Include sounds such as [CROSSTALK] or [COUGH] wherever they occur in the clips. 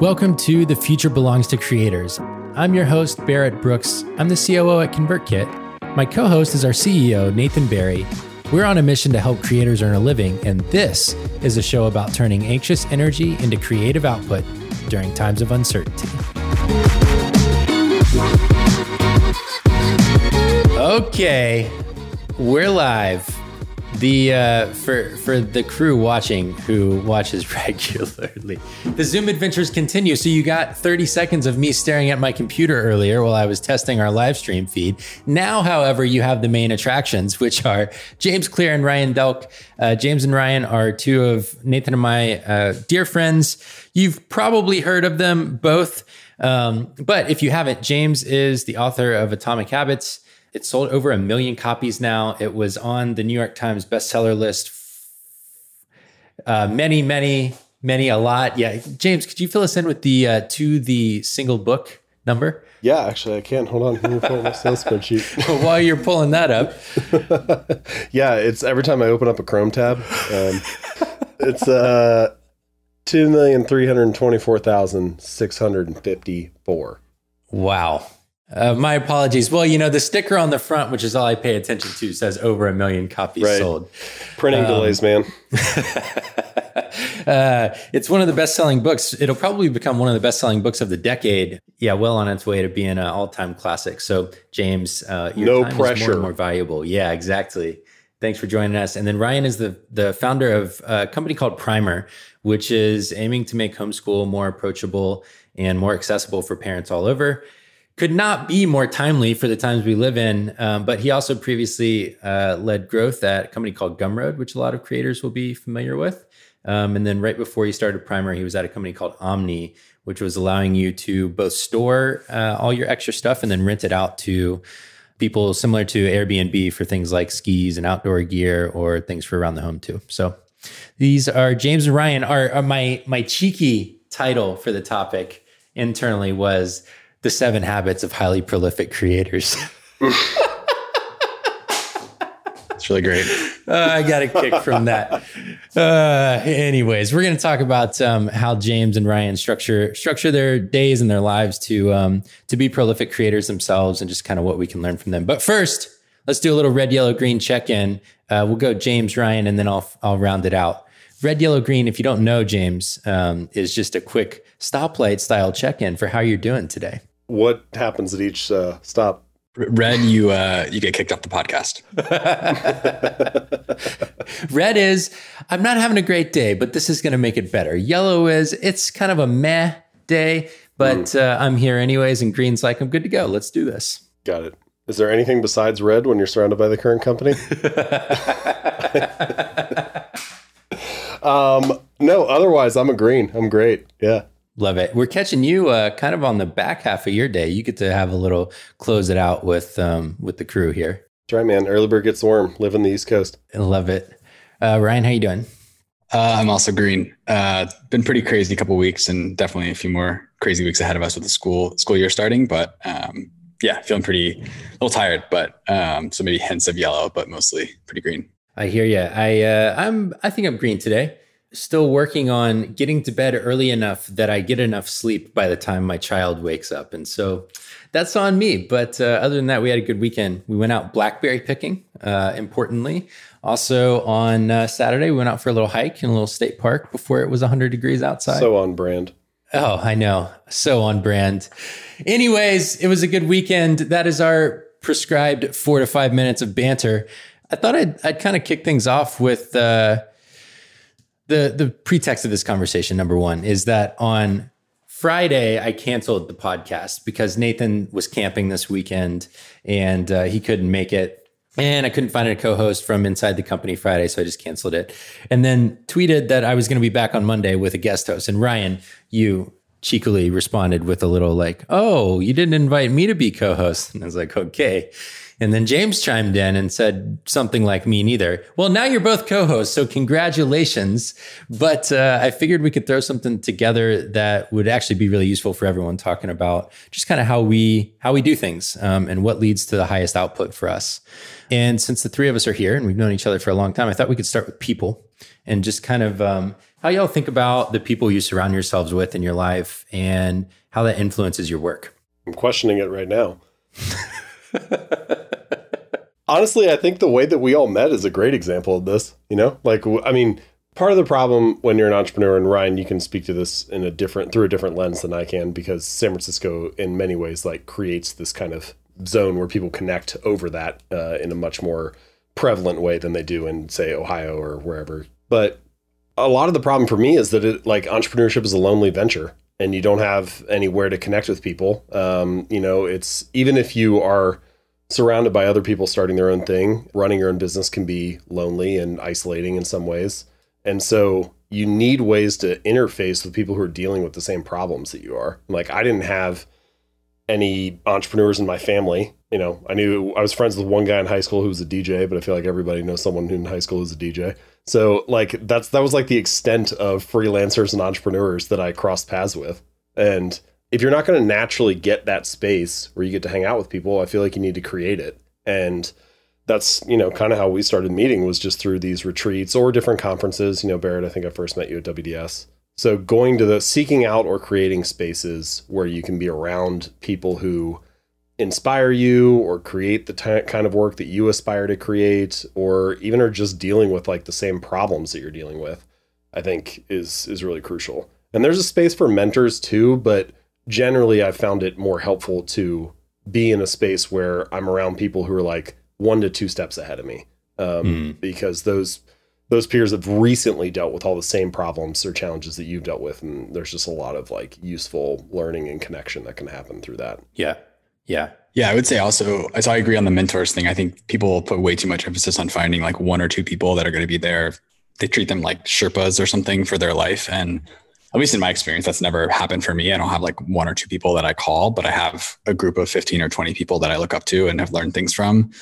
Welcome to The Future Belongs to Creators. I'm your host, Barrett Brooks. I'm the COO at ConvertKit. My co host is our CEO, Nathan Barry. We're on a mission to help creators earn a living, and this is a show about turning anxious energy into creative output during times of uncertainty. Okay, we're live. The uh, for for the crew watching who watches [LAUGHS] regularly, the Zoom adventures continue. So you got 30 seconds of me staring at my computer earlier while I was testing our live stream feed. Now, however, you have the main attractions, which are James Clear and Ryan Delk. Uh, James and Ryan are two of Nathan and my uh, dear friends. You've probably heard of them both, um, but if you haven't, James is the author of Atomic Habits. It's sold over a million copies now. It was on the New York Times bestseller list. Uh, many, many, many, a lot. Yeah, James, could you fill us in with the uh, to the single book number? Yeah, actually, I can't. Hold on, let me pull up my sales spreadsheet. [LAUGHS] While you're pulling that up, [LAUGHS] yeah, it's every time I open up a Chrome tab, um, it's uh two million three hundred twenty-four thousand six hundred fifty-four. Wow. Uh, my apologies. Well, you know, the sticker on the front, which is all I pay attention to, says over a million copies Right. sold. Printing delays, man. [LAUGHS] Uh, it's one of the best selling books. It'll probably become one of the best selling books of the decade. Yeah, well on its way to being an all time classic. So, James, uh, your No time is more pressure. and more valuable. Yeah, exactly. Thanks for joining us. And then Ryan is the the founder of a company called Primer, which is aiming to make homeschool more approachable and more accessible for parents all over. Could not be more timely for the times we live in. Um, but he also previously uh, led growth at a company called Gumroad, which a lot of creators will be familiar with. Um, and then right before he started Primer, he was at a company called Omni, which was allowing you to both store uh, all your extra stuff and then rent it out to people similar to Airbnb for things like skis and outdoor gear or things for around the home too. So these are James and Ryan. Are, are my my cheeky title for the topic internally was the seven habits of highly prolific creators. [LAUGHS] It's really great. Uh, I got a kick from that. Uh, anyways, we're going to talk about um, how James and Ryan structure structure their days and their lives to um, to be prolific creators themselves, and just kind of what we can learn from them. But first, let's do a little red, yellow, green check in. Uh, we'll go James, Ryan, and then I'll I'll round it out. Red, yellow, green. If you don't know, James um, is just a quick stoplight style check in for how you're doing today. What happens at each uh, stop? Red, you uh, you get kicked off the podcast. [LAUGHS] Red is, I'm not having a great day, but this is going to make it better. Yellow is, it's kind of a meh day, but uh, I'm here anyways. And green's like, I'm good to go. Let's do this. Got it. Is there anything besides red when you're surrounded by the current company? [LAUGHS] um, no, otherwise I'm a green. I'm great. Yeah. Love it. We're catching you uh, kind of on the back half of your day. You get to have a little close it out with um, with the crew here. That's right, man. Early bird gets the worm. Live in the East Coast. I love it. Uh, Ryan, how you doing? Uh, I'm also green. Uh, been pretty crazy a couple weeks, and definitely a few more crazy weeks ahead of us with the school school year starting. But um, yeah, feeling pretty a little tired, but um, so maybe hints of yellow, but mostly pretty green. I hear you. I uh, I'm I think I'm green today. Still working on getting to bed early enough that I get enough sleep by the time my child wakes up, and so that's on me. But uh, other than that, we had a good weekend. We went out blackberry picking. Uh, importantly, also on uh, Saturday, we went out for a little hike in a little state park before it was 100 degrees outside. So on brand. Oh, I know. So on brand. Anyways, it was a good weekend. That is our prescribed four to five minutes of banter. I thought I'd, I'd kind of kick things off with uh, the the pretext of this conversation. Number one is that on Friday I canceled the podcast because Nathan was camping this weekend and uh, he couldn't make it. And I couldn't find a co-host from inside the company Friday, so I just canceled it. And then tweeted that I was going to be back on Monday with a guest host. And Ryan, you cheekily responded with a little like, "Oh, you didn't invite me to be co-host." And I was like, "Okay." And then James chimed in and said something like, "Me neither." Well, now you're both co-hosts, so congratulations. But uh, I figured we could throw something together that would actually be really useful for everyone, talking about just kind of how we how we do things um, and what leads to the highest output for us. And since the three of us are here and we've known each other for a long time, I thought we could start with people and just kind of um, how y'all think about the people you surround yourselves with in your life and how that influences your work. I'm questioning it right now. [LAUGHS] [LAUGHS] Honestly, I think the way that we all met is a great example of this. You know, like, I mean, part of the problem when you're an entrepreneur, and Ryan, you can speak to this in a different, through a different lens than I can, because San Francisco, in many ways, like creates this kind of zone where people connect over that uh, in a much more prevalent way than they do in, say, Ohio or wherever. But a lot of the problem for me is that it, like entrepreneurship is a lonely venture and you don't have anywhere to connect with people. Um, you know, it's even if you are surrounded by other people starting their own thing, running your own business can be lonely and isolating in some ways. And so you need ways to interface with people who are dealing with the same problems that you are. Like I didn't have any entrepreneurs in my family. You know, I knew I was friends with one guy in high school who was a DJ, but I feel like everybody knows someone who in high school who's a DJ. So like that's that was like the extent of freelancers and entrepreneurs that I crossed paths with. And if you're not going to naturally get that space where you get to hang out with people, I feel like you need to create it. And that's, you know, kind of how we started meeting was just through these retreats or different conferences. You know, Barrett, I think I first met you at WDS. So going to the seeking out or creating spaces where you can be around people who inspire you or create the t- kind of work that you aspire to create or even are just dealing with like the same problems that you're dealing with i think is is really crucial. And there's a space for mentors too but generally i've found it more helpful to be in a space where i'm around people who are like one to two steps ahead of me um, mm. because those those peers have recently dealt with all the same problems or challenges that you've dealt with and there's just a lot of like useful learning and connection that can happen through that. Yeah yeah. Yeah, I would say also, so I agree on the mentors thing. I think people put way too much emphasis on finding like one or two people that are going to be there. They treat them like Sherpas or something for their life. And at least in my experience, that's never happened for me. I don't have like one or two people that I call, but I have a group of 15 or 20 people that I look up to and have learned things from.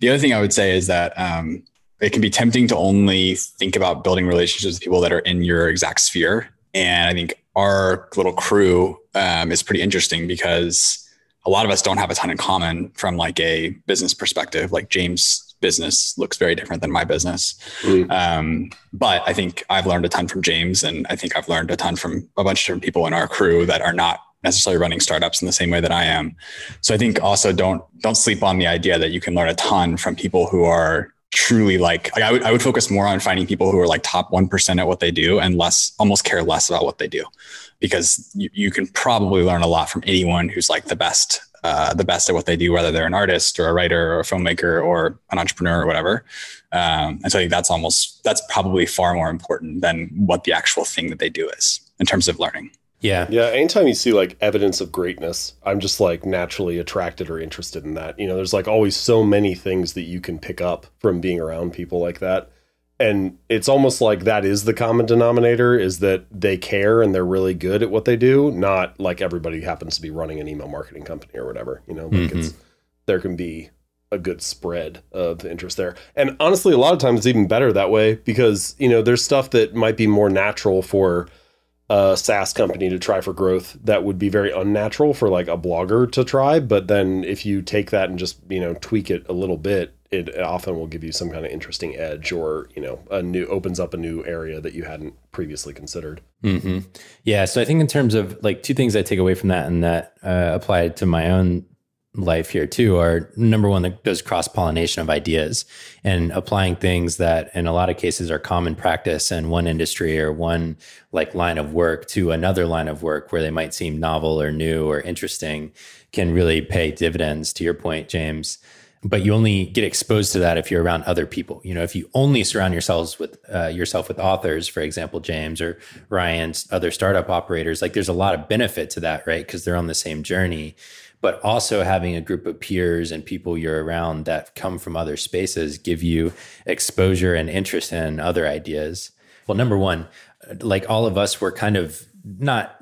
The other thing I would say is that um, it can be tempting to only think about building relationships with people that are in your exact sphere. And I think our little crew um, is pretty interesting because a lot of us don't have a ton in common from like a business perspective. Like James' business looks very different than my business. Mm. Um, but I think I've learned a ton from James, and I think I've learned a ton from a bunch of different people in our crew that are not necessarily running startups in the same way that I am. So I think also don't don't sleep on the idea that you can learn a ton from people who are truly like, like I would I would focus more on finding people who are like top 1% at what they do and less almost care less about what they do because you, you can probably learn a lot from anyone who's like the best uh, the best at what they do, whether they're an artist or a writer or a filmmaker or an entrepreneur or whatever. Um, and so I think that's almost that's probably far more important than what the actual thing that they do is in terms of learning. Yeah. Yeah. Anytime you see like evidence of greatness, I'm just like naturally attracted or interested in that. You know, there's like always so many things that you can pick up from being around people like that and it's almost like that is the common denominator is that they care and they're really good at what they do not like everybody happens to be running an email marketing company or whatever you know like mm-hmm. it's there can be a good spread of interest there and honestly a lot of times it's even better that way because you know there's stuff that might be more natural for a SaaS company to try for growth that would be very unnatural for like a blogger to try. But then if you take that and just, you know, tweak it a little bit, it often will give you some kind of interesting edge or you know a new opens up a new area that you hadn't previously considered mm-hmm. yeah so i think in terms of like two things i take away from that and that uh, apply to my own life here too are number one that does cross pollination of ideas and applying things that in a lot of cases are common practice in one industry or one like line of work to another line of work where they might seem novel or new or interesting can really pay dividends to your point james but you only get exposed to that if you're around other people. You know, if you only surround yourselves with uh, yourself with authors, for example, James or Ryan's other startup operators, like there's a lot of benefit to that, right? Because they're on the same journey. But also having a group of peers and people you're around that come from other spaces give you exposure and interest in other ideas. Well, number one, like all of us were kind of not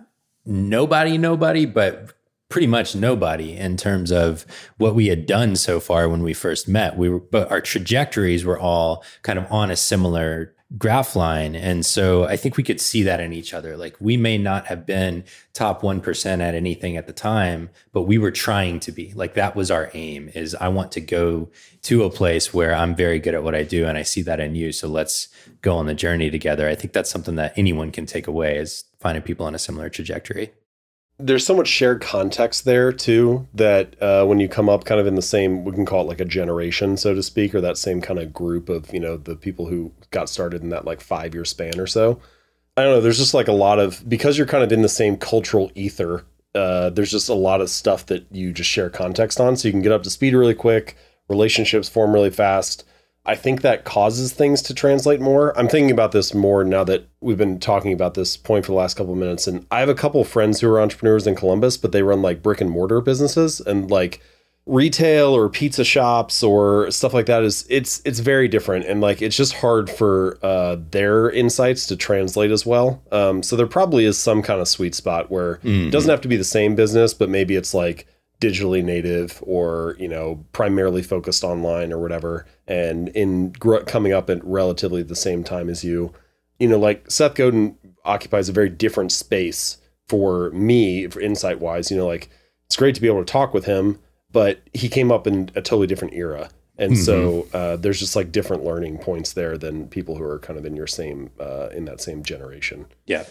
nobody, nobody, but pretty much nobody in terms of what we had done so far when we first met. We were, but our trajectories were all kind of on a similar graph line. And so I think we could see that in each other. Like we may not have been top 1% at anything at the time, but we were trying to be. Like that was our aim is I want to go to a place where I'm very good at what I do and I see that in you. So let's go on the journey together. I think that's something that anyone can take away is finding people on a similar trajectory there's so much shared context there too that uh, when you come up kind of in the same we can call it like a generation so to speak or that same kind of group of you know the people who got started in that like five year span or so. I don't know there's just like a lot of because you're kind of in the same cultural ether uh, there's just a lot of stuff that you just share context on. So you can get up to speed really quick relationships form really fast I think that causes things to translate more. I'm thinking about this more now that we've been talking about this point for the last couple of minutes. And I have a couple of friends who are entrepreneurs in Columbus, but they run like brick and mortar businesses and like retail or pizza shops or stuff like that is it's it's very different and like it's just hard for uh, their insights to translate as well. Um, so there probably is some kind of sweet spot where mm-hmm. it doesn't have to be the same business, but maybe it's like digitally native or you know primarily focused online or whatever and in gr- coming up at relatively the same time as you. You know like seth godin occupies a very different space for me for insight wise you know like it's great to be able to talk with him but he came up in a totally different era. And mm-hmm. so uh, there's just like different learning points there than people who are kind of in your same uh, in that same generation. Yeah.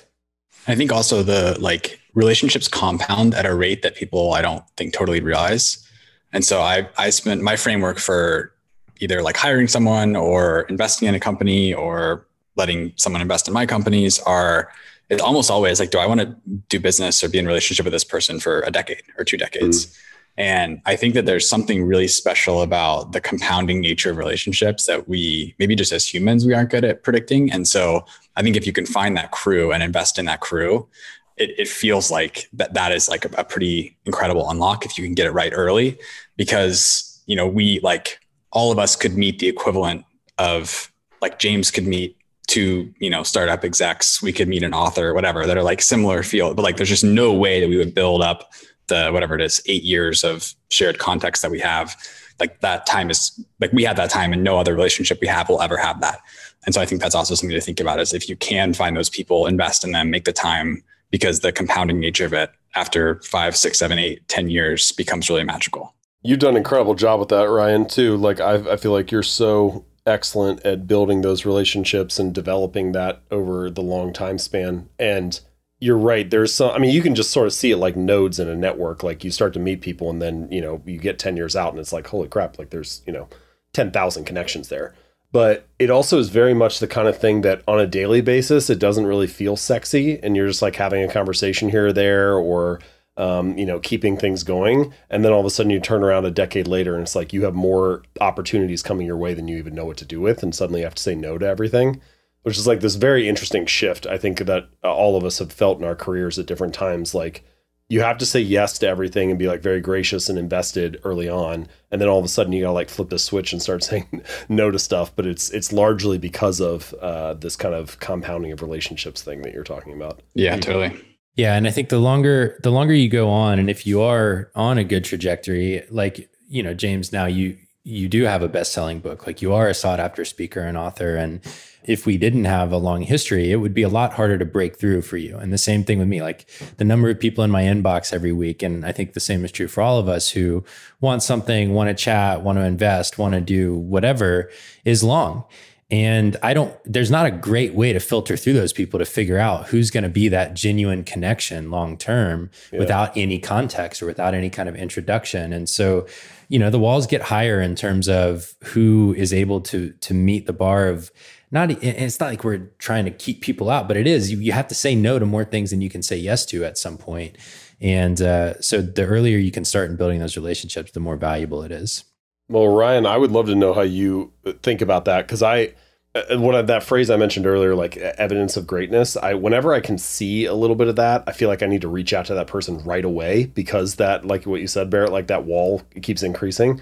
I think also the like relationships compound at a rate that people I don't think totally realize. And so I I spent my framework for either like hiring someone or investing in a company or letting someone invest in my companies are it's almost always like do I want to do business or be in relationship with this person for a decade or two decades? Mm. And I think that there's something really special about the compounding nature of relationships that we maybe just as humans we aren't good at predicting. And so I think if you can find that crew and invest in that crew, it, it feels like that that is like a, a pretty incredible unlock if you can get it right early. Because, you know, we like all of us could meet the equivalent of like James could meet two, you know, startup execs, we could meet an author, whatever, that are like similar field, but like there's just no way that we would build up the whatever it is, eight years of shared context that we have. Like that time is like we had that time and no other relationship we have will ever have that. And so I think that's also something to think about is if you can find those people, invest in them, make the time because the compounding nature of it after five, six, seven, eight, ten years becomes really magical. You've done an incredible job with that, Ryan, too. Like I, I feel like you're so excellent at building those relationships and developing that over the long time span. And you're right. There's some, I mean, you can just sort of see it like nodes in a network. Like you start to meet people and then, you know, you get 10 years out and it's like, holy crap, like there's, you know, 10,000 connections there. But it also is very much the kind of thing that on a daily basis, it doesn't really feel sexy. And you're just like having a conversation here or there or, um, you know, keeping things going. And then all of a sudden you turn around a decade later and it's like you have more opportunities coming your way than you even know what to do with. And suddenly you have to say no to everything which is like this very interesting shift. I think that all of us have felt in our careers at different times. Like you have to say yes to everything and be like very gracious and invested early on, and then all of a sudden you gotta like flip the switch and start [LAUGHS] saying no to stuff. But it's it's largely because of uh, this kind of compounding of relationships thing that you're talking about. Yeah, totally. Yeah, and I think the longer the longer you go on, and if you are on a good trajectory, like you know, James, now you you do have a best selling book, like you are a sought after speaker and author, and if we didn't have a long history, it would be a lot harder to break through for you. And the same thing with me, like the number of people in my inbox every week. And I think the same is true for all of us who want something, want to chat, want to invest, want to do whatever is long. And I don't, there's not a great way to filter through those people to figure out who's going to be that genuine connection long term yeah. without any context or without any kind of introduction. And so, you know, the walls get higher in terms of who is able to to meet the bar of not it's not like we're trying to keep people out but it is you, you have to say no to more things than you can say yes to at some point. point and uh, so the earlier you can start in building those relationships the more valuable it is well ryan i would love to know how you think about that because i uh, what that phrase I mentioned earlier, like evidence of greatness. I whenever I can see a little bit of that, I feel like I need to reach out to that person right away because that, like what you said, Barrett, like that wall keeps increasing.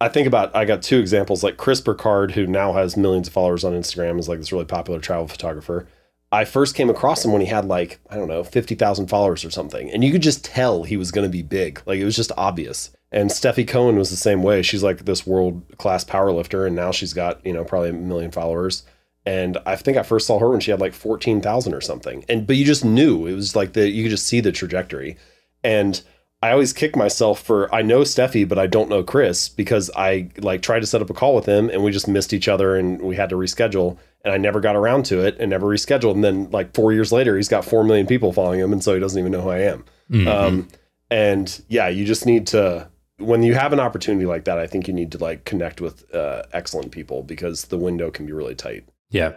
I think about I got two examples like Chris Burkard, who now has millions of followers on Instagram, is like this really popular travel photographer. I first came across him when he had like, I don't know, 50,000 followers or something. And you could just tell he was going to be big. Like it was just obvious. And Stefi Cohen was the same way. She's like this world class power lifter. And now she's got, you know, probably a million followers. And I think I first saw her when she had like 14,000 or something. And, but you just knew it was like the, you could just see the trajectory. And I always kick myself for, I know Stefi, but I don't know Chris because I like tried to set up a call with him and we just missed each other and we had to reschedule. And I never got around to it and never rescheduled. And then like four years later, he's got 4 million people following him. And so he doesn't even know who I am. Mhm. Um, and yeah, you just need to when you have an opportunity like that, I think you need to like connect with uh, excellent people because the window can be really tight. Yeah.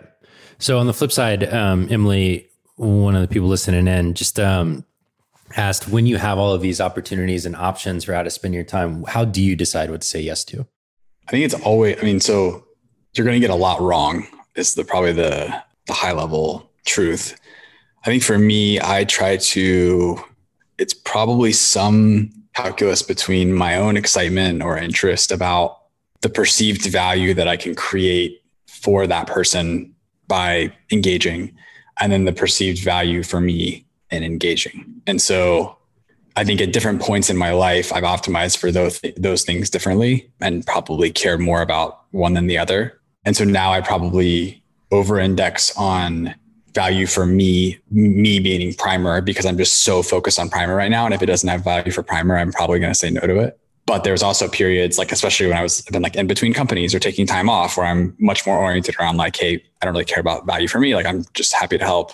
So on the flip side, um, Emily, one of the people listening in, just um, asked when you have all of these opportunities and options for how to spend your time, how do you decide what to say yes to? I think it's always. I mean, so you're going to get a lot wrong. Is the probably the the high level truth. I think for me, I try to. It's probably some calculus between my own excitement or interest about the perceived value that I can create for that person by engaging, and then the perceived value for me in engaging. And so I think at different points in my life, I've optimized for those those things differently and probably care more about one than the other. And so now I probably over index on value for me, me being primer, because I'm just so focused on primer right now. And if it doesn't have value for primer, I'm probably going to say no to it. But there's also periods, like especially when I was been like in between companies or taking time off, where I'm much more oriented around like, hey, I don't really care about value for me. Like I'm just happy to help.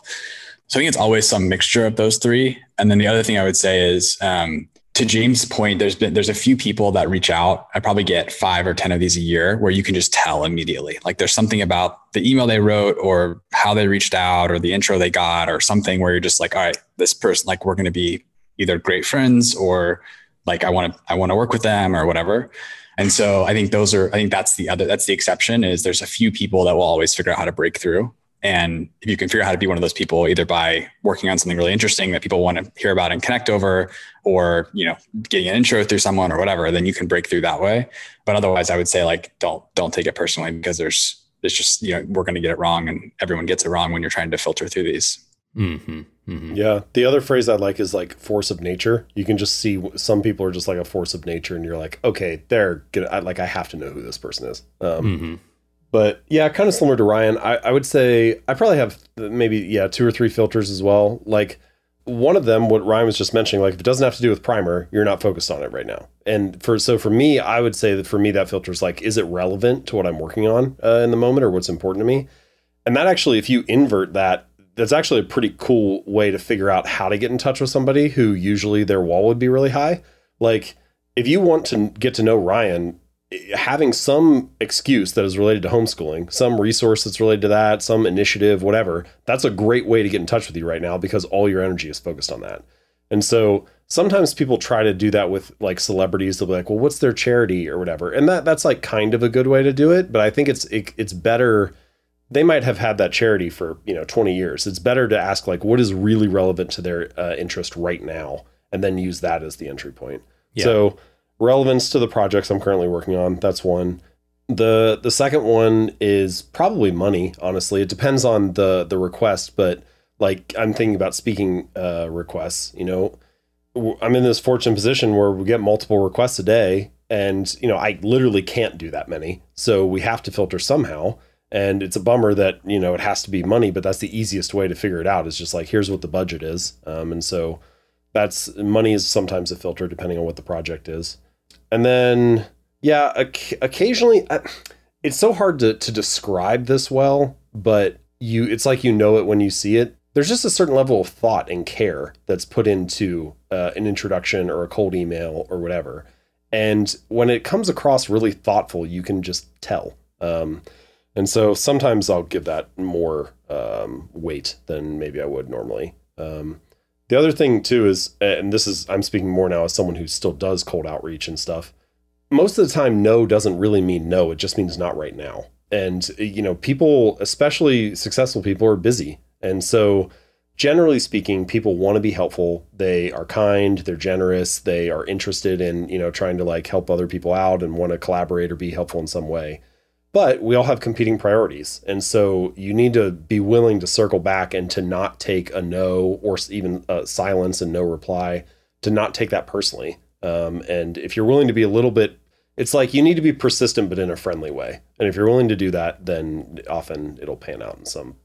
So I think it's always some mixture of those three. And then the other thing I would say is um, to James' point, there's been there's a few people that reach out. I probably get five or ten of these a year where you can just tell immediately. Like there's something about the email they wrote or how they reached out or the intro they got or something where you're just like, all right, this person, like we're gonna be either great friends or like I want to I want to work with them or whatever. And so I think those are I think that's the other that's the exception is there's a few people that will always figure out how to break through. And if you can figure out how to be one of those people, either by working on something really interesting that people want to hear about and connect over, or you know, getting an intro through someone or whatever, then you can break through that way. But otherwise, I would say like don't don't take it personally because there's it's just you know we're going to get it wrong and everyone gets it wrong when you're trying to filter through these. Mm-hmm. Mm-hmm. Yeah. The other phrase I like is like force of nature. You can just see some people are just like a force of nature, and you're like, okay, they're good. I, like I have to know who this person is. Um, Mm-hmm. But yeah, kind of similar to Ryan. I, I would say I probably have maybe yeah two or three filters as well. Like one of them, what Ryan was just mentioning, like if it doesn't have to do with primer, you're not focused on it right now. And for so for me, I would say that for me that filter is like, is it relevant to what I'm working on uh, in the moment or what's important to me? And that actually, if you invert that, that's actually a pretty cool way to figure out how to get in touch with somebody who usually their wall would be really high. Like if you want to get to know Ryan, having some excuse that is related to homeschooling, some resource that's related to that, some initiative, whatever, that's a great way to get in touch with you right now because all your energy is focused on that. And so sometimes people try to do that with like celebrities. They'll be like, well, what's their charity or whatever. And that that's like kind of a good way to do it. But I think it's it, it's better. They might have had that charity for, you know, 20 years. It's better to ask like, what is really relevant to their uh, interest right now? And then use that as the entry point. Yeah. So relevance to the projects I'm currently working on. That's one. The the second one is probably money. Honestly, it depends on the the request, but like I'm thinking about speaking uh, requests. You know, I'm in this fortunate position where we get multiple requests a day, and you know I literally can't do that many, so we have to filter somehow. And it's a bummer that you know it has to be money, but that's the easiest way to figure it out. Is just like here's what the budget is, um, and so that's money is sometimes a filter depending on what the project is. And then, yeah, oc- occasionally, I, it's so hard to, to describe this well, but you, it's like you know it when you see it. There's just a certain level of thought and care that's put into uh, an introduction or a cold email or whatever. And when it comes across really thoughtful, you can just tell. Um, and so sometimes I'll give that more um, weight than maybe I would normally. Um, the other thing too is, uh, and this is, I'm speaking more now as someone who still does cold outreach and stuff. Most of the time, no doesn't really mean no. It just means not right now. And, uh, you know, people, especially successful people, are busy. And so, generally speaking, people want to be helpful. They are kind, they're generous, they are interested in, you know, trying to like help other people out and want to collaborate or be helpful in some way but we all have competing priorities and so you need to be willing to circle back and to not take a no or even a silence and no reply to not take that personally um, and if you're willing to be a little bit it's like you need to be persistent, but in a friendly way. And if you're willing to do that, then often it'll pan out in some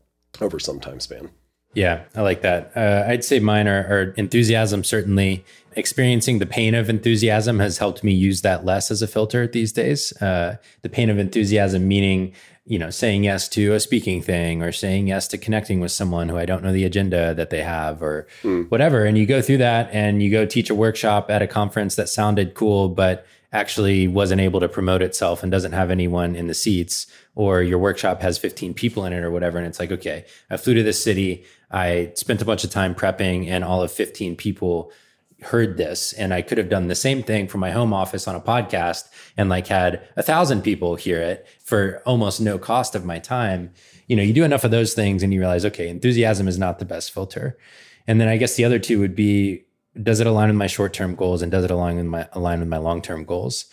over some time span. Yeah, I like that. Uh, I'd say mine are, are, enthusiasm. Certainly, experiencing the pain of enthusiasm has helped me use that less as a filter these days. Uh, the pain of enthusiasm, meaning you know, saying yes to a speaking thing or saying yes to connecting with someone who I don't know the agenda that they have or mm. whatever. And you go through that and you go teach a workshop at a conference that sounded cool, but actually wasn't able to promote itself and doesn't have anyone in the seats, or your workshop has 15 people in it or whatever. And it's like, okay, I flew to this city. I spent a bunch of time prepping and all of 15 people heard this and I could have done the same thing from my home office on a podcast and like had a thousand people hear it for almost no cost of my time. You know, you do enough of those things and you realize, okay, enthusiasm is not the best filter. And then I guess the other two would be, does it align with my short-term goals and does it align with my align with my long-term goals?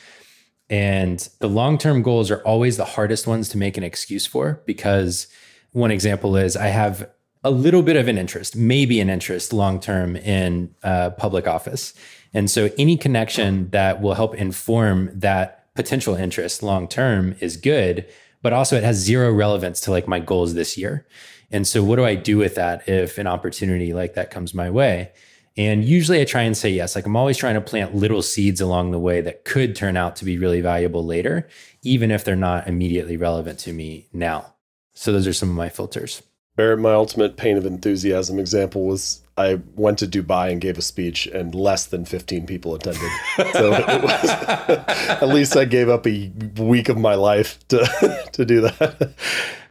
And the long-term goals are always the hardest ones to make an excuse for because one example is I have a little bit of an interest, maybe an interest long term in uh, public office. And so any connection that will help inform that potential interest long term is good, but also it has zero relevance to like my goals this year. And so what do I do with that if an opportunity like that comes my way? And usually I try and say yes. Like I'm always trying to plant little seeds along the way that could turn out to be really valuable later, even if they're not immediately relevant to me now. So those are some of my filters. Barrett, my ultimate pain of enthusiasm example was I went to Dubai and gave a speech, and less than 15 people attended. So was, [LAUGHS] at least I gave up a week of my life to [LAUGHS] to do that.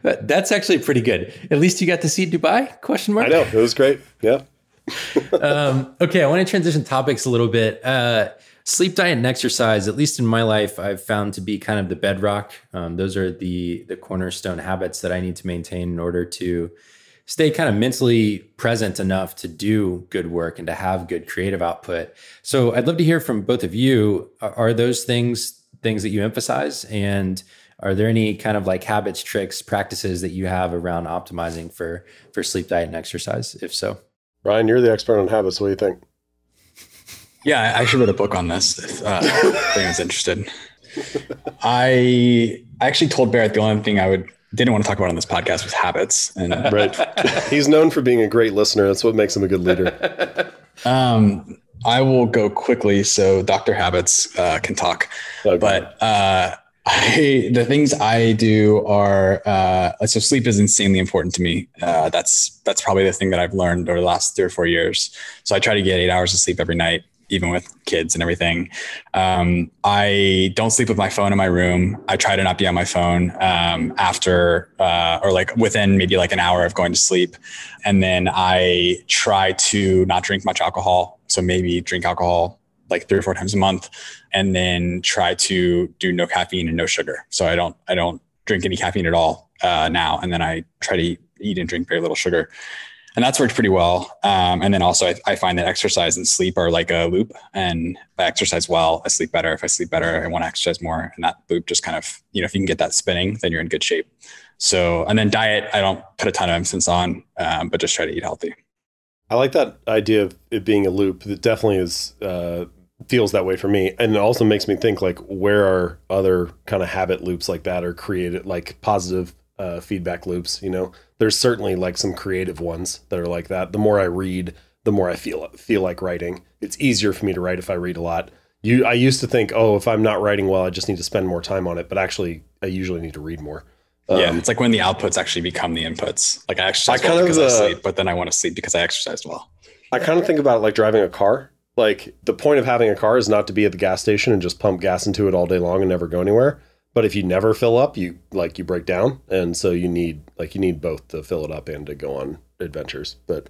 That's actually pretty good. At least you got to see Dubai? Question mark. I know it was great. Yeah. [LAUGHS] um, okay, I want to transition topics a little bit. Uh, sleep diet and exercise at least in my life i've found to be kind of the bedrock. Um, those are the the cornerstone habits that i need to maintain in order to stay kind of mentally present enough to do good work and to have good creative output. So i'd love to hear from both of you. Are those things things that you emphasize? And are there any kind of like habits tricks practices that you have around optimizing for for sleep diet and exercise? If so. Ryan you're the expert on habits. What do you think yeah, I actually wrote a book on this if uh, anyone's interested. I actually told Barrett the only thing I would didn't want to talk about on this podcast was habits. And right, he's known for being a great listener. That's what makes him a good leader. Um, I will go quickly so Doctor Habits uh, can talk. Okay. But uh, I, the things I do are uh, so sleep is insanely important to me. Uh, that's that's probably the thing that I've learned over the last three or four years. So I try to get eight hours of sleep every night even with kids and everything. Um, I don't sleep with my phone in my room. I try to not be on my phone um, after uh, or like within maybe like an hour of going to sleep. And then I try to not drink much alcohol. So maybe drink alcohol like three or four times a month and then try to do no caffeine and no sugar. So I don't, I don't drink any caffeine at all uh, now. And then I try to eat and drink very little sugar and that's worked pretty well. Um, and then also, I, I, find that exercise and sleep are like a loop. And if I exercise well, I sleep better. If I sleep better, I want to exercise more. And that loop just kind of, you know, if you can get that spinning, then you're in good shape. So, and then diet, I don't put a ton of emphasis on, um, but just try to eat healthy. I like that idea of it being a loop. It definitely is. Uh, feels that way for me and it also makes me think like where are other kind of habit loops like that or created like positive uh, feedback loops you know there's certainly like some creative ones that are like that. The more I read, the more I feel feel like writing. It's easier for me to write if I read a lot. You, I used to think, oh, if I'm not writing well, I just need to spend more time on it. But actually, I usually need to read more. Um, yeah, it's like when the outputs actually become the inputs. Like I exercise I kind well of, because uh, I sleep, but then I want to sleep because I exercised well. I kind of think about it like driving a car. Like the point of having a car is not to be at the gas station and just pump gas into it all day long and never go anywhere. But if you never fill up, you like you break down, and so you need like you need both to fill it up and to go on adventures. But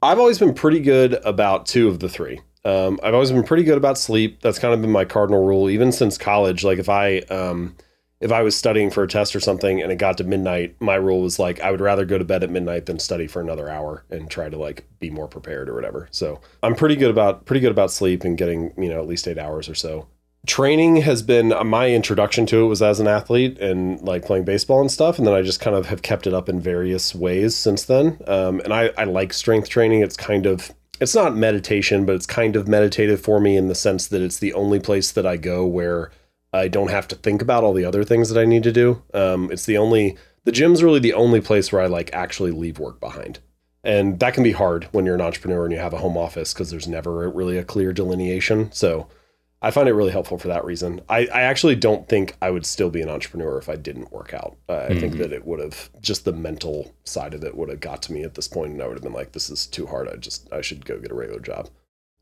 I've always been pretty good about two of the three. Um, I've always been pretty good about sleep. That's kind of been my cardinal rule, even since college. Like if I um, if I was studying for a test or something and it got to midnight, my rule was like I would rather go to bed at midnight than study for another hour and try to like be more prepared or whatever. So I'm pretty good about pretty good about sleep and getting you know at least eight hours or so training has been uh, my introduction to it was as an athlete and like playing baseball and stuff and then i just kind of have kept it up in various ways since then um, and I, I like strength training it's kind of it's not meditation but it's kind of meditative for me in the sense that it's the only place that i go where I don't have to think about all the other things that I need to do. Um, it's the only the gym's really the only place where I like actually leave work behind. And that can be hard when you're an entrepreneur and you have a home office because there's never really a clear delineation. So I find it really helpful for that reason. I, I actually don't think I would still be an entrepreneur if I didn't work out. Uh, I mm-hmm. think that it would have just the mental side of it would have got to me at this point, and I would have been like, "This is too hard. I just I should go get a regular job."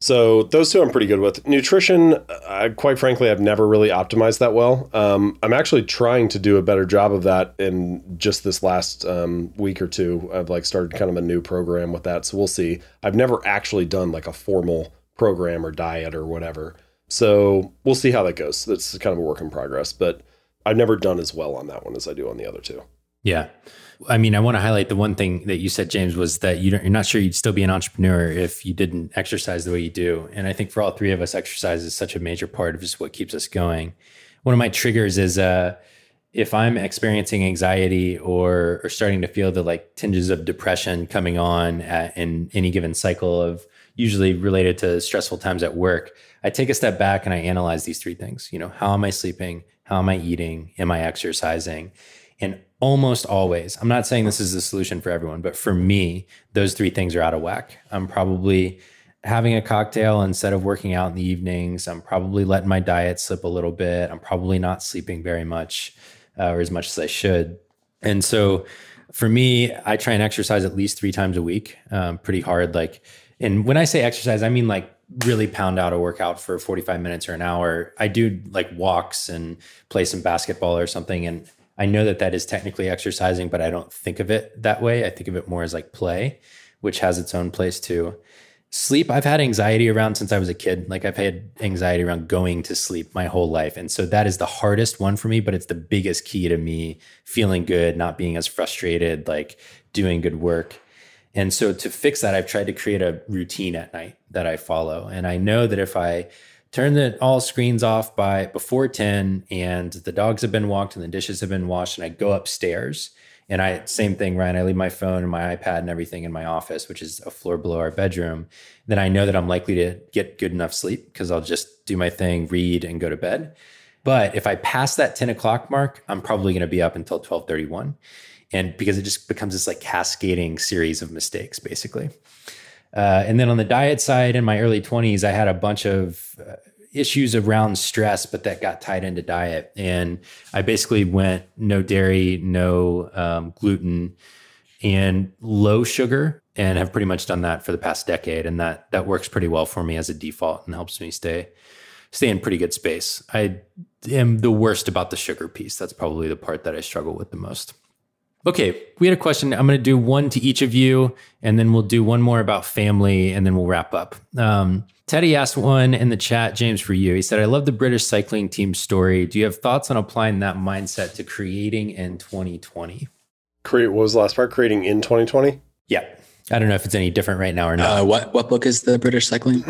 So those two I'm pretty good with. Nutrition, I, quite frankly, I've never really optimized that well. Um, I'm actually trying to do a better job of that in just this last um, week or two. I've like started kind of a new program with that, so we'll see. I've never actually done like a formal program or diet or whatever, so we'll see how that goes. That's kind of a work in progress, but I've never done as well on that one as I do on the other two. Yeah. I mean, I want to highlight the one thing that you said, James, was that you are not sure you'd still be an entrepreneur if you didn't exercise the way you do. And I think for all three of us, exercise is such a major part of just what keeps us going. One of my triggers is uh, if I'm experiencing anxiety or or starting to feel the like tinges of depression coming on at, in any given cycle of usually related to stressful times at work, I take a step back and I analyze these three things. You know, how am I sleeping? How am I eating? Am I exercising? And almost always, I'm not saying this is the solution for everyone, but for me, those three things are out of whack. I'm probably having a cocktail instead of working out in the evenings. I'm probably letting my diet slip a little bit. I'm probably not sleeping very much uh, or as much as I should. And so for me, I try and exercise at least three times a week, um, pretty hard. Like, and when I say exercise, I mean like really pound out a workout for 45 minutes or an hour. I do like walks and play some basketball or something. And I know that that is technically exercising, but I don't think of it that way. I think of it more as like play, which has its own place too. Sleep, I've had anxiety around since I was a kid. Like I've had anxiety around going to sleep my whole life. And so that is the hardest one for me, but it's the biggest key to me feeling good, not being as frustrated, like doing good work. And so to fix that, I've tried to create a routine at night that I follow. And I know that if I turn the all screens off by before 10 and the dogs have been walked and the dishes have been washed and I go upstairs and I same thing, Ryan, I leave my phone and my iPad and everything in my office, which is a floor below our bedroom, then I know that I'm likely to get good enough sleep because I'll just do my thing, read and go to bed. But if I pass that 10 o'clock mark, I'm probably going to be up until 1231. And because it just becomes this like cascading series of mistakes, basically. Uh, and then on the diet side, in my early 20s, I had a bunch of uh, issues around stress, but that got tied into diet. And I basically went no dairy, no um, gluten, and low sugar, and have pretty much done that for the past decade. And that that works pretty well for me as a default and helps me stay stay in pretty good space. I am the worst about the sugar piece. That's probably the part that I struggle with the most. Okay, we had a question. I'm going to do one to each of you, and then we'll do one more about family, and then we'll wrap up. Um, Teddy asked one in the chat, James, for you. He said, I love the British cycling team story. Do you have thoughts on applying that mindset to creating in 2020? Create, what was the last part? Creating in 2020? Yeah. I don't know if it's any different right now or not. Uh, what, what book is the British cycling?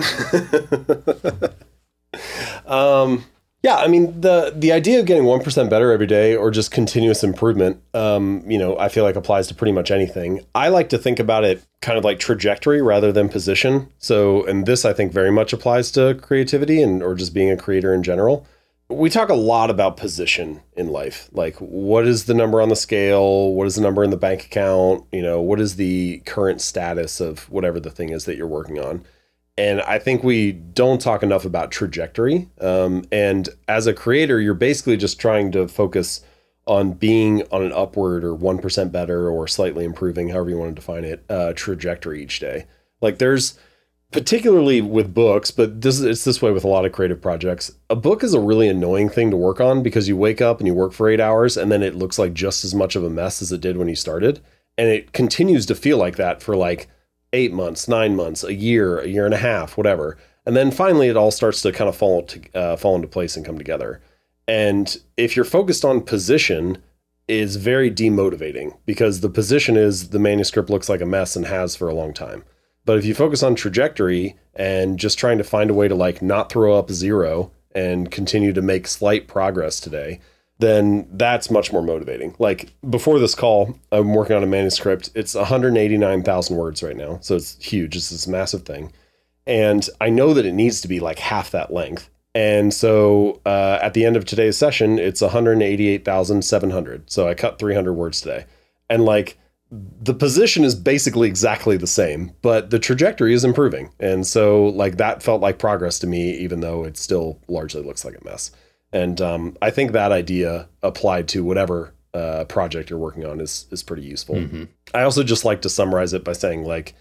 [LAUGHS] um, yeah, I mean the the idea of getting one percent better every day or just continuous improvement, um, you know, I feel like applies to pretty much anything. I like to think about it kind of like trajectory rather than position. So, and this I think very much applies to creativity and or just being a creator in general. We talk a lot about position in life, like what is the number on the scale, what is the number in the bank account, you know, what is the current status of whatever the thing is that you're working on and I think we don't talk enough about trajectory. Um, and as a creator, you're basically just trying to focus on being on an upward or 1% better or slightly improving, however you want to define it, uh, trajectory each day. Like there's particularly with books, but this it's this way with a lot of creative projects. A book is a really annoying thing to work on because you wake up and you work for eight hours and then it looks like just as much of a mess as it did when you started. And it continues to feel like that for like eight months, nine months, a year, a year and a half, whatever. And then finally, it all starts to kind of fall to uh, fall into place and come together. And if you're focused on position, is very demotivating because the position is the manuscript looks like a mess and has for a long time. But if you focus on trajectory and just trying to find a way to like not throw up zero and continue to make slight progress today, then that's much more motivating. Like before this call, I'm working on a manuscript. It's 189,000 words right now. So it's huge. It's this massive thing. And I know that it needs to be like half that length. And so uh, at the end of today's session, it's 188,700. So I cut 300 words today. And like the position is basically exactly the same, but the trajectory is improving. And so like that felt like progress to me, even though it still largely looks like a mess. And um, I think that idea applied to whatever uh, project you're working on is is pretty useful. Mm-hmm. I also just like to summarize it by saying like,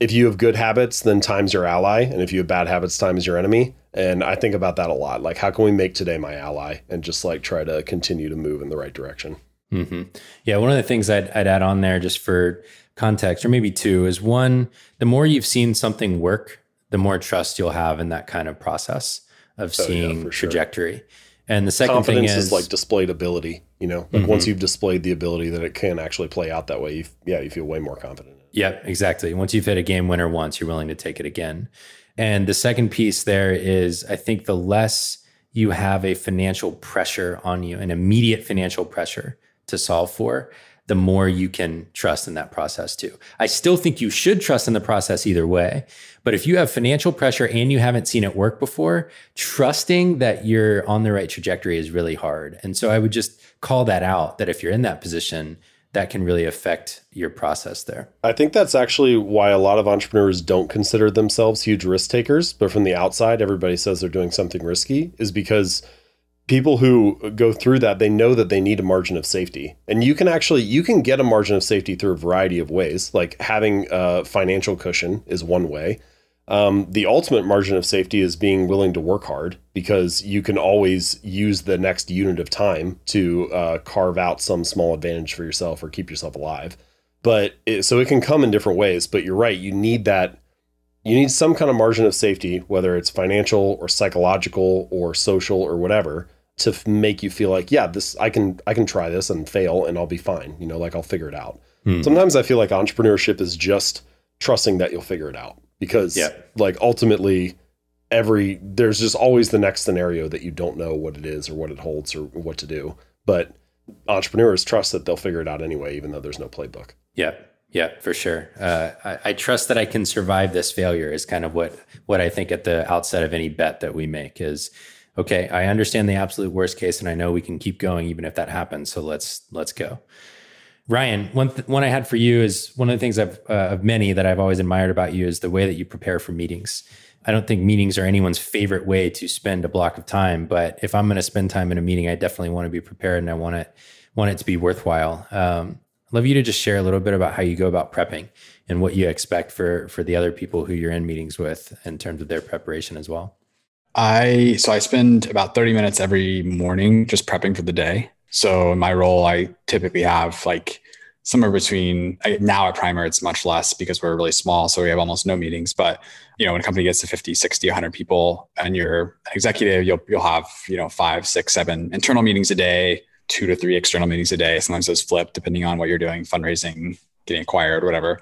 if you have good habits, then time's your ally, and if you have bad habits, time is your enemy. And I think about that a lot. Like, how can we make today my ally, and just like try to continue to move in the right direction. Mm-hmm. Yeah, one of the things I'd, I'd add on there, just for context, or maybe two, is one: the more you've seen something work, the more trust you'll have in that kind of process of seeing oh, yeah, trajectory. And the second Confidence thing is, is, like displayed ability. You know, like mm-hmm. once you've displayed the ability that it can actually play out that way, you, yeah, you feel way more confident. Yeah, exactly. Once you've hit a game winner once, you're willing to take it again. And the second piece there is, I think the less you have a financial pressure on you, an immediate financial pressure to solve for, the more you can trust in that process too. I still think you should trust in the process either way. But if you have financial pressure and you haven't seen it work before, trusting that you're on the right trajectory is really hard. And so I would just call that out that if you're in that position, that can really affect your process there. I think that's actually why a lot of entrepreneurs don't consider themselves huge risk takers, but from the outside everybody says they're doing something risky is because people who go through that they know that they need a margin of safety. And you can actually you can get a margin of safety through a variety of ways. Like having a financial cushion is one way. Um, the ultimate margin of safety is being willing to work hard because you can always use the next unit of time to uh, carve out some small advantage for yourself or keep yourself alive. But it, so it can come in different ways but you're right you need that you need some kind of margin of safety whether it's financial or psychological or social or whatever to make you feel like, yeah, this I can I can try this and fail and I'll be fine. You know, like I'll figure it out. Hmm. Sometimes I feel like entrepreneurship is just trusting that you'll figure it out because yeah. like ultimately every there's just always the next scenario that you don't know what it is or what it holds or what to do. But entrepreneurs trust that they'll figure it out anyway, even though there's no playbook. Yeah. Yeah, for sure. Uh, I, I, trust that I can survive this failure is kind of what what I think at the outset of any bet that we make is okay, I understand the absolute worst case and I know we can keep going even if that happens. So let's let's go. Ryan, one th- one I had for you is one of the things I've uh, of many that I've always admired about you is the way that you prepare for meetings. I don't think meetings are anyone's favorite way to spend a block of time, but if I'm going to spend time in a meeting, I definitely want to be prepared and I want it want it to be worthwhile. Um, I'd love you to just share a little bit about how you go about prepping and what you expect for for the other people who you're in meetings with in terms of their preparation as well. I so I spend about 30 minutes every morning just prepping for the day. So in my role, I typically have like somewhere between now at Primer, it's much less because we're really small. So we have almost no meetings. But you know, when a company gets to 50, 60, 100 people and you're an executive, you'll you'll have, you know, five, six, seven internal meetings a day, two to three external meetings a day. Sometimes those flip depending on what you're doing, fundraising, getting acquired, whatever.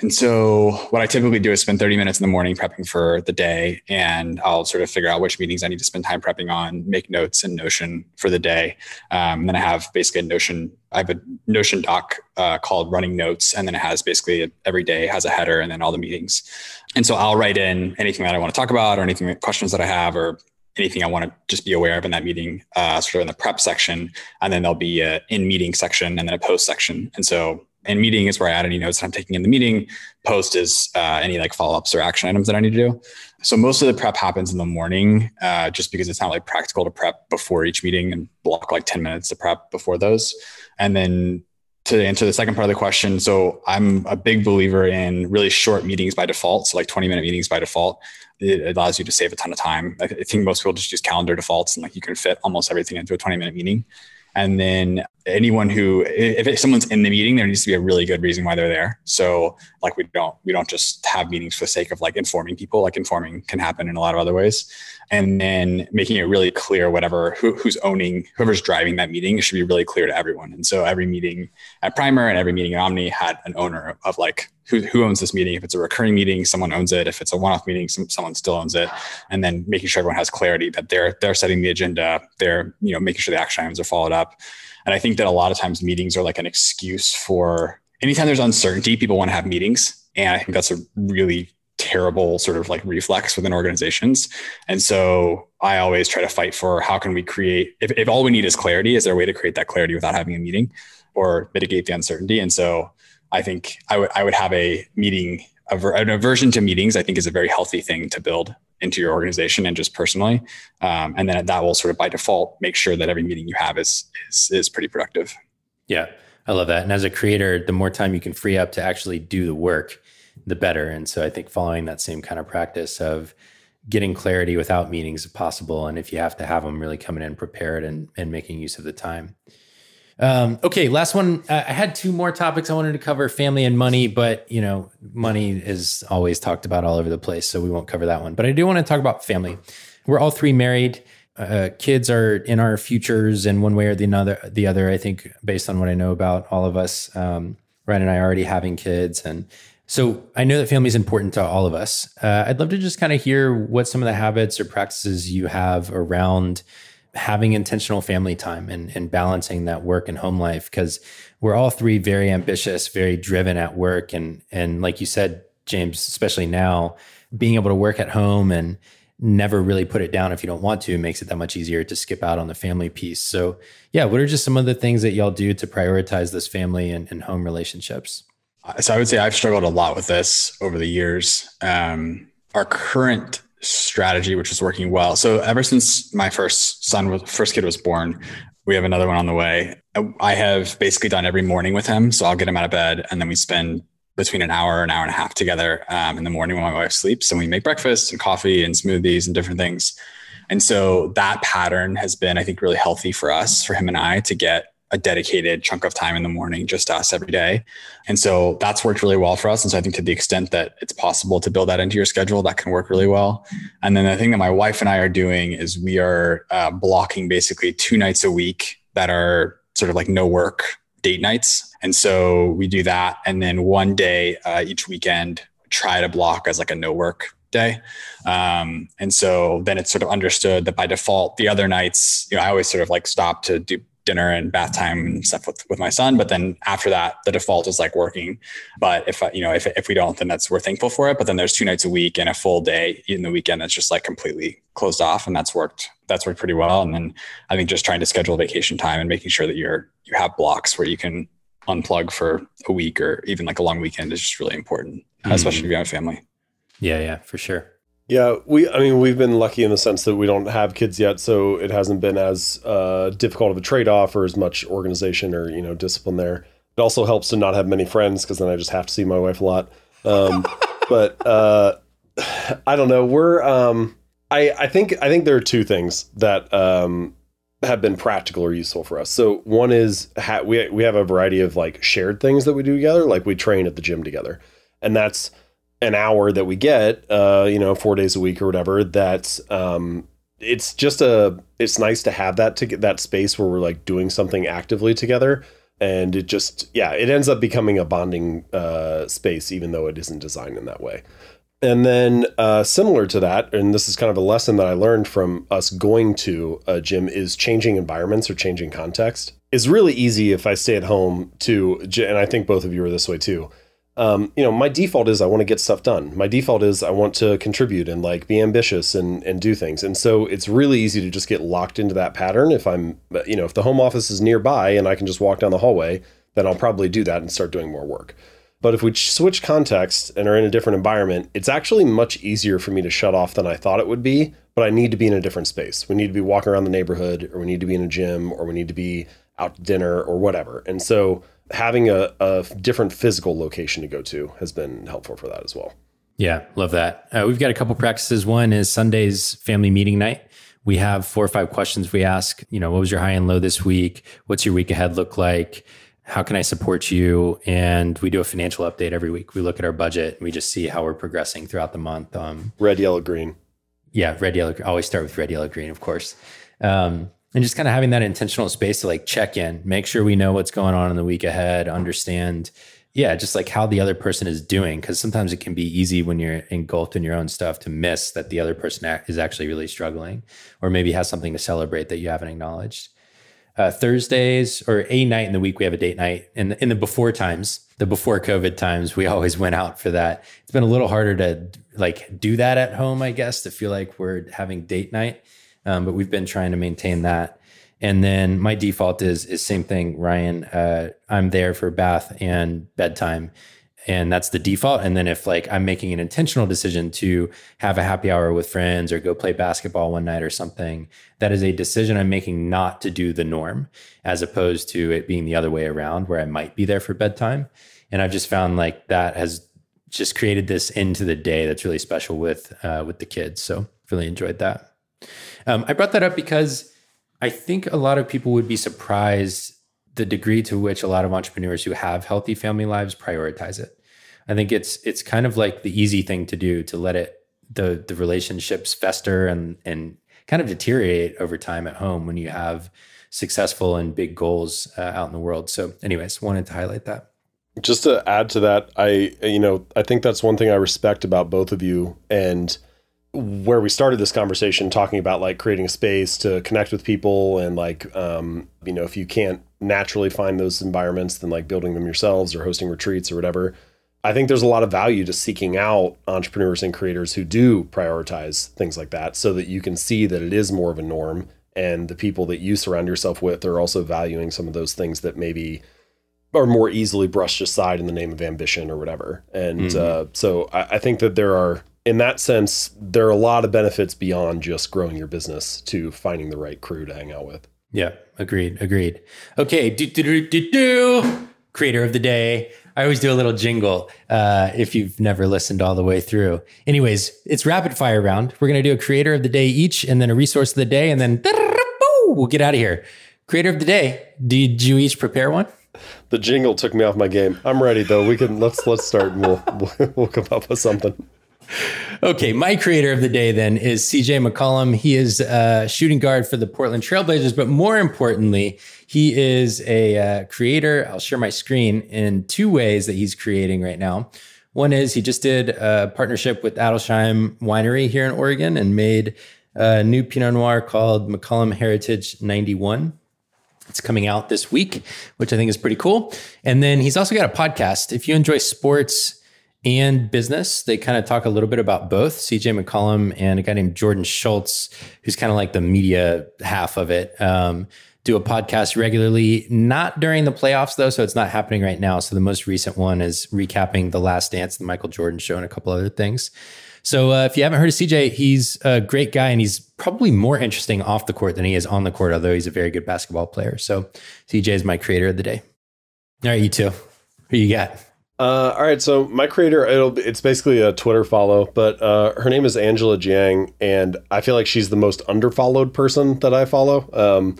And so, what I typically do is spend 30 minutes in the morning prepping for the day, and I'll sort of figure out which meetings I need to spend time prepping on, make notes in Notion for the day. Um, and then I have basically a Notion. I have a Notion doc uh, called Running Notes, and then it has basically every day has a header and then all the meetings. And so I'll write in anything that I want to talk about, or anything questions that I have, or anything I want to just be aware of in that meeting, uh, sort of in the prep section, and then there'll be a in meeting section and then a post section. And so and meeting is where I add any notes that I'm taking in the meeting. Post is uh, any like follow ups or action items that I need to do. So most of the prep happens in the morning, uh, just because it's not like practical to prep before each meeting and block like 10 minutes to prep before those. And then to answer the second part of the question, so I'm a big believer in really short meetings by default. So like 20 minute meetings by default. It allows you to save a ton of time. I think most people just use calendar defaults and like you can fit almost everything into a 20 minute meeting. And then anyone who, if someone's in the meeting, there needs to be a really good reason why they're there. So like we don't, we don't just have meetings for the sake of like informing people. Like informing can happen in a lot of other ways. And then making it really clear, whatever who, who's owning, whoever's driving that meeting, should be really clear to everyone. And so every meeting at Primer and every meeting at Omni had an owner of like who, who owns this meeting. If it's a recurring meeting, someone owns it. If it's a one-off meeting, some, someone still owns it. And then making sure everyone has clarity that they're they're setting the agenda. They're you know making sure the action items are followed up. And I think that a lot of times meetings are like an excuse for anytime there's uncertainty, people want to have meetings. And I think that's a really terrible sort of like reflex within organizations. And so I always try to fight for how can we create, if, if all we need is clarity, is there a way to create that clarity without having a meeting or mitigate the uncertainty? And so I think I would, I would have a meeting, an aversion to meetings, I think is a very healthy thing to build into your organization and just personally. Um, and then that will sort of by default make sure that every meeting you have is, is, is pretty productive. Yeah. I love that. And as a creator, the more time you can free up to actually do the work, the better. And so I think following that same kind of practice of getting clarity without meetings if possible. And if you have to have them, really coming in prepared and, and making use of the time. Um, okay, last one. I had two more topics I wanted to cover: family and money. But you know, money is always talked about all over the place, so we won't cover that one. But I do want to talk about family. We're all three married. Uh, kids are in our futures in one way or the other. The other, I think, based on what I know about all of us, um, Ryan and I are already having kids, and so I know that family is important to all of us. Uh, I'd love to just kind of hear what some of the habits or practices you have around having intentional family time and, and balancing that work and home life because we're all three very ambitious very driven at work. And and like you said james especially now being able to work at home and never really put it down if you don't want to makes it that much easier to skip out on the family piece. So yeah what are just some of the things that y'all do to prioritize this family and, and home relationships? So i would say i've struggled a lot with this over the years. Um, our current strategy, which is working well. So ever since my first son was first kid was born, we have another one on the way. I have basically done every morning with him. So I'll get him out of bed and then we spend between an hour, an hour and a half together um, in the morning when my wife sleeps. And we make breakfast and coffee and smoothies and different things. And so that pattern has been, I think, really healthy for us, for him and I to get a dedicated chunk of time in the morning just us every day. And so that's worked really well for us. And so I think to the extent that it's possible to build that into your schedule, that can work really well. And then the thing that my wife and I are doing is we are uh, blocking basically two nights a week that are sort of like no work date nights. And so we do that. And then one day uh, each weekend, try to block as like a no work day. Um, and so then it's sort of understood that by default, the other nights, you know, I always sort of like stop to do dinner and bath time and stuff with, with my son. But then after that, the default is like working. But if, you know, if, if we don't, then that's, we're thankful for it. But then there's two nights a week and a full day in the weekend that's just like completely closed off. And that's worked, that's worked pretty well. And then I think just trying to schedule vacation time and making sure that you're, you have blocks where you can unplug for a week or even like a long weekend is just really important, mm-hmm. especially if you have a family. Yeah, yeah, for sure. Yeah, we. I mean, we've been lucky in the sense that we don't have kids yet, so it hasn't been as uh, difficult of a trade off or as much organization or you know discipline there. It also helps to not have many friends because then I just have to see my wife a lot. Um, [LAUGHS] but uh, I don't know. We're. Um, I I think I think there are two things that um, have been practical or useful for us. So one is ha- we we have a variety of like shared things that we do together. Like we train at the gym together, and that's an hour that we get, uh, you know, four days a week or whatever, that's um, it's just a it's nice to have that to get that space where we're like doing something actively together. And it just yeah, it ends up becoming a bonding uh, space, even though it isn't designed in that way. And then uh, similar to that, and this is kind of a lesson that I learned from us going to a gym is changing environments or changing context is really easy if I stay at home to, and I think both of you are this way too um, you know, my default is I want to get stuff done. My default is I want to contribute and like be ambitious and and do things. And so it's really easy to just get locked into that pattern. If I'm, you know, if the home office is nearby and I can just walk down the hallway, then I'll probably do that and start doing more work. But if we switch context and are in a different environment, it's actually much easier for me to shut off than I thought it would be. But I need to be in a different space. We need to be walking around the neighborhood, or we need to be in a gym, or we need to be out to dinner, or whatever. And so having a, a different physical location to go to has been helpful for that as well. Yeah, love that. Uh, we've got a couple practices. One is Sunday's family meeting night. We have four or five questions we ask. You know, what was your high and low this week? What's your week ahead look like? How can I support you? And we do a financial update every week. We look at our budget and we just see how we're progressing throughout the month. Um, red, yellow, green. Yeah, red, yellow. Always start with red, yellow, green, of course. Um, and just kind of having that intentional space to like check in, make sure we know what's going on in the week ahead, understand, yeah, just like how the other person is doing. Cause sometimes it can be easy when you're engulfed in your own stuff to miss that the other person is actually really struggling or maybe has something to celebrate that you haven't acknowledged. uh, Thursdays or a night in the week we have a date night. And in the before times, the before COVID times, we [LAUGHS] always went out for that. It's been a little harder to like do that at home, I guess, to feel like we're having date night. Um, but we've been trying to maintain that. And then my default is is same thing, Ryan. Uh, I'm there for bath and bedtime and that's the default and then if like i'm making an intentional decision to have a happy hour with friends or go play basketball one night or something that is a decision i'm making not to do the norm as opposed to it being the other way around where i might be there for bedtime and i've just found like that has just created this into the day that's really special with uh, with the kids so really enjoyed that um, i brought that up because i think a lot of people would be surprised the degree to which a lot of entrepreneurs who have healthy family lives prioritize it I think it's it's kind of like the easy thing to do to let it the the relationships fester and and kind of deteriorate over time at home when you have successful and big goals uh, out in the world. So, anyways, wanted to highlight that. Just to add to that, I you know I think that's one thing I respect about both of you and where we started this conversation talking about like creating a space to connect with people and like um, you know if you can't naturally find those environments then like building them yourselves or hosting retreats or whatever I think there's a lot of value to seeking out entrepreneurs and creators who do prioritize things like that so that you can see that it is more of a norm and the people that you surround yourself with are also valuing some of those things that maybe are more easily brushed aside in the name of ambition or whatever. And mm-hmm. uh, so I, I think that there are, in that sense, there are a lot of benefits beyond just growing your business to finding the right crew to hang out with. Yeah, agreed, agreed. Okay, do do do do do. Creator of the day. I always do a little jingle uh, if you've never listened all the way through. Anyways, it's rapid fire round. We're going to do a creator of the day each and then a resource of the day and then [LAUGHS] we'll get out of here. Creator of the day. Did you each prepare one? The jingle took me off my game. I'm ready though. We can let's let's start and we'll [LAUGHS] we'll come up with something. Okay, my creator of the day then is CJ McCollum. He is a shooting guard for the Portland Trailblazers, but more importantly, he is a uh, creator. I'll share my screen in two ways that he's creating right now. One is he just did a partnership with Adelsheim Winery here in Oregon and made a new Pinot Noir called McCollum Heritage 91. It's coming out this week, which I think is pretty cool. And then he's also got a podcast. If you enjoy sports, and business. They kind of talk a little bit about both CJ McCollum and a guy named Jordan Schultz, who's kind of like the media half of it. Um, do a podcast regularly, not during the playoffs though, so it's not happening right now. So the most recent one is recapping the Last Dance, the Michael Jordan show, and a couple other things. So uh, if you haven't heard of CJ, he's a great guy, and he's probably more interesting off the court than he is on the court. Although he's a very good basketball player. So CJ is my creator of the day. All right, you two, who you got? Uh, all right, so my creator, it'll it's basically a Twitter follow, but uh, her name is Angela Jiang, and I feel like she's the most underfollowed person that I follow. Um,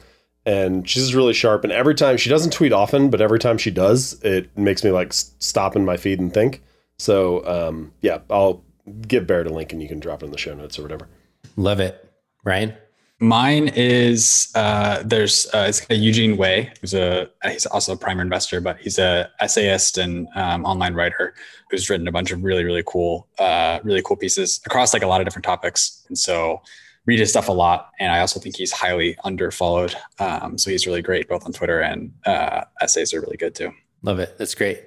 and she's really sharp, and every time she doesn't tweet often, but every time she does, it makes me like stop in my feed and think. So um, yeah, I'll give Barrett a link, and you can drop it in the show notes or whatever. Love it, Ryan. Mine is uh, there's uh, it's Eugene Wei, who's a he's also a primer investor, but he's a essayist and um, online writer who's written a bunch of really really cool uh, really cool pieces across like a lot of different topics. And so read his stuff a lot, and I also think he's highly underfollowed. Um, so he's really great both on Twitter and uh, essays are really good too. Love it. That's great.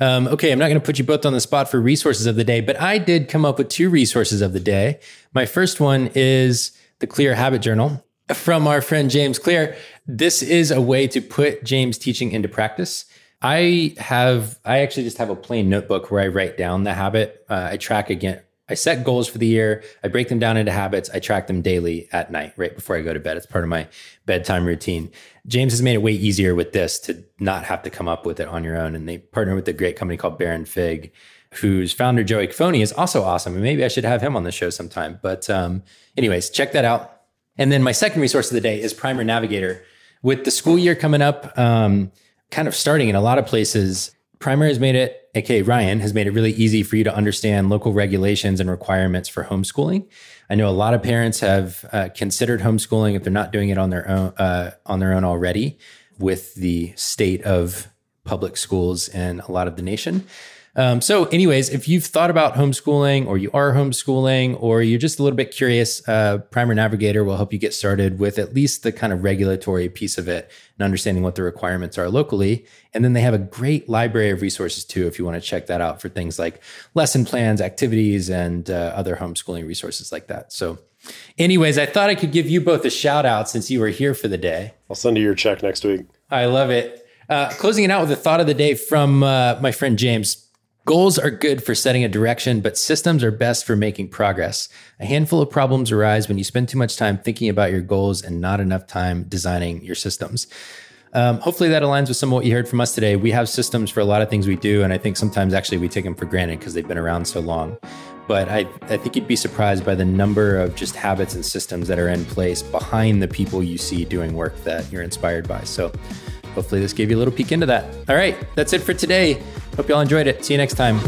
Um, okay, I'm not going to put you both on the spot for resources of the day, but I did come up with two resources of the day. My first one is the Clear Habit Journal from our friend James Clear. This is a way to put James' teaching into practice. I have, I actually just have a plain notebook where I write down the habit. Uh, I track again. I set goals for the year. I break them down into habits. I track them daily at night, right before I go to bed. It's part of my bedtime routine. James has made it way easier with this to not have to come up with it on your own. And they partner with a great company called Baron Fig, whose founder Joey Cofone is also awesome. And maybe I should have him on the show sometime. But um, anyways, check that out. And then my second resource of the day is Primer Navigator. With the school year coming up, um, kind of starting in a lot of places, Primer has made it, aka Ryan, has made it really easy for you to understand local regulations and requirements for homeschooling. I know a lot of parents have uh, considered homeschooling if they're not doing it on their own uh, on their own already, with the state of public schools in a lot of the nation. Um, so, anyways, if you've thought about homeschooling or you are homeschooling or you're just a little bit curious, uh, Primer Navigator will help you get started with at least the kind of regulatory piece of it and understanding what the requirements are locally. And then they have a great library of resources too, if you want to check that out for things like lesson plans, activities, and uh, other homeschooling resources like that. So, anyways, I thought I could give you both a shout out since you were here for the day. I'll send you your check next week. I love it. Uh, closing it out with a thought of the day from uh, my friend James. Goals are good for setting a direction, but systems are best for making progress. A handful of problems arise when you spend too much time thinking about your goals and not enough time designing your systems. Um, hopefully that aligns with some of what you heard from us today. We have systems for a lot of things we do, and I think sometimes actually we take them for granted because they've been around so long. But I, I think you'd be surprised by the number of just habits and systems that are in place behind the people you see doing work that you're inspired by. So hopefully this gave you a little peek into that. All right, that's it for today. Hope y'all enjoyed it. See you next time.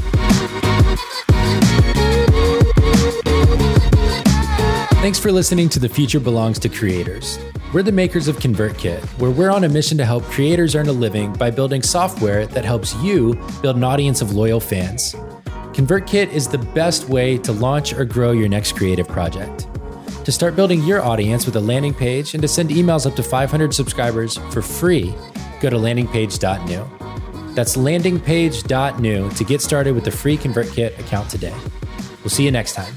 Thanks for listening to The Future Belongs to Creators. We're the makers of ConvertKit, where we're on a mission to help creators earn a living by building software that helps you build an audience of loyal fans. ConvertKit is the best way to launch or grow your next creative project. To start building your audience with a landing page and to send emails up to 500 subscribers for free, go to landingpage.new. That's landingpage.new to get started with the free ConvertKit account today. We'll see you next time.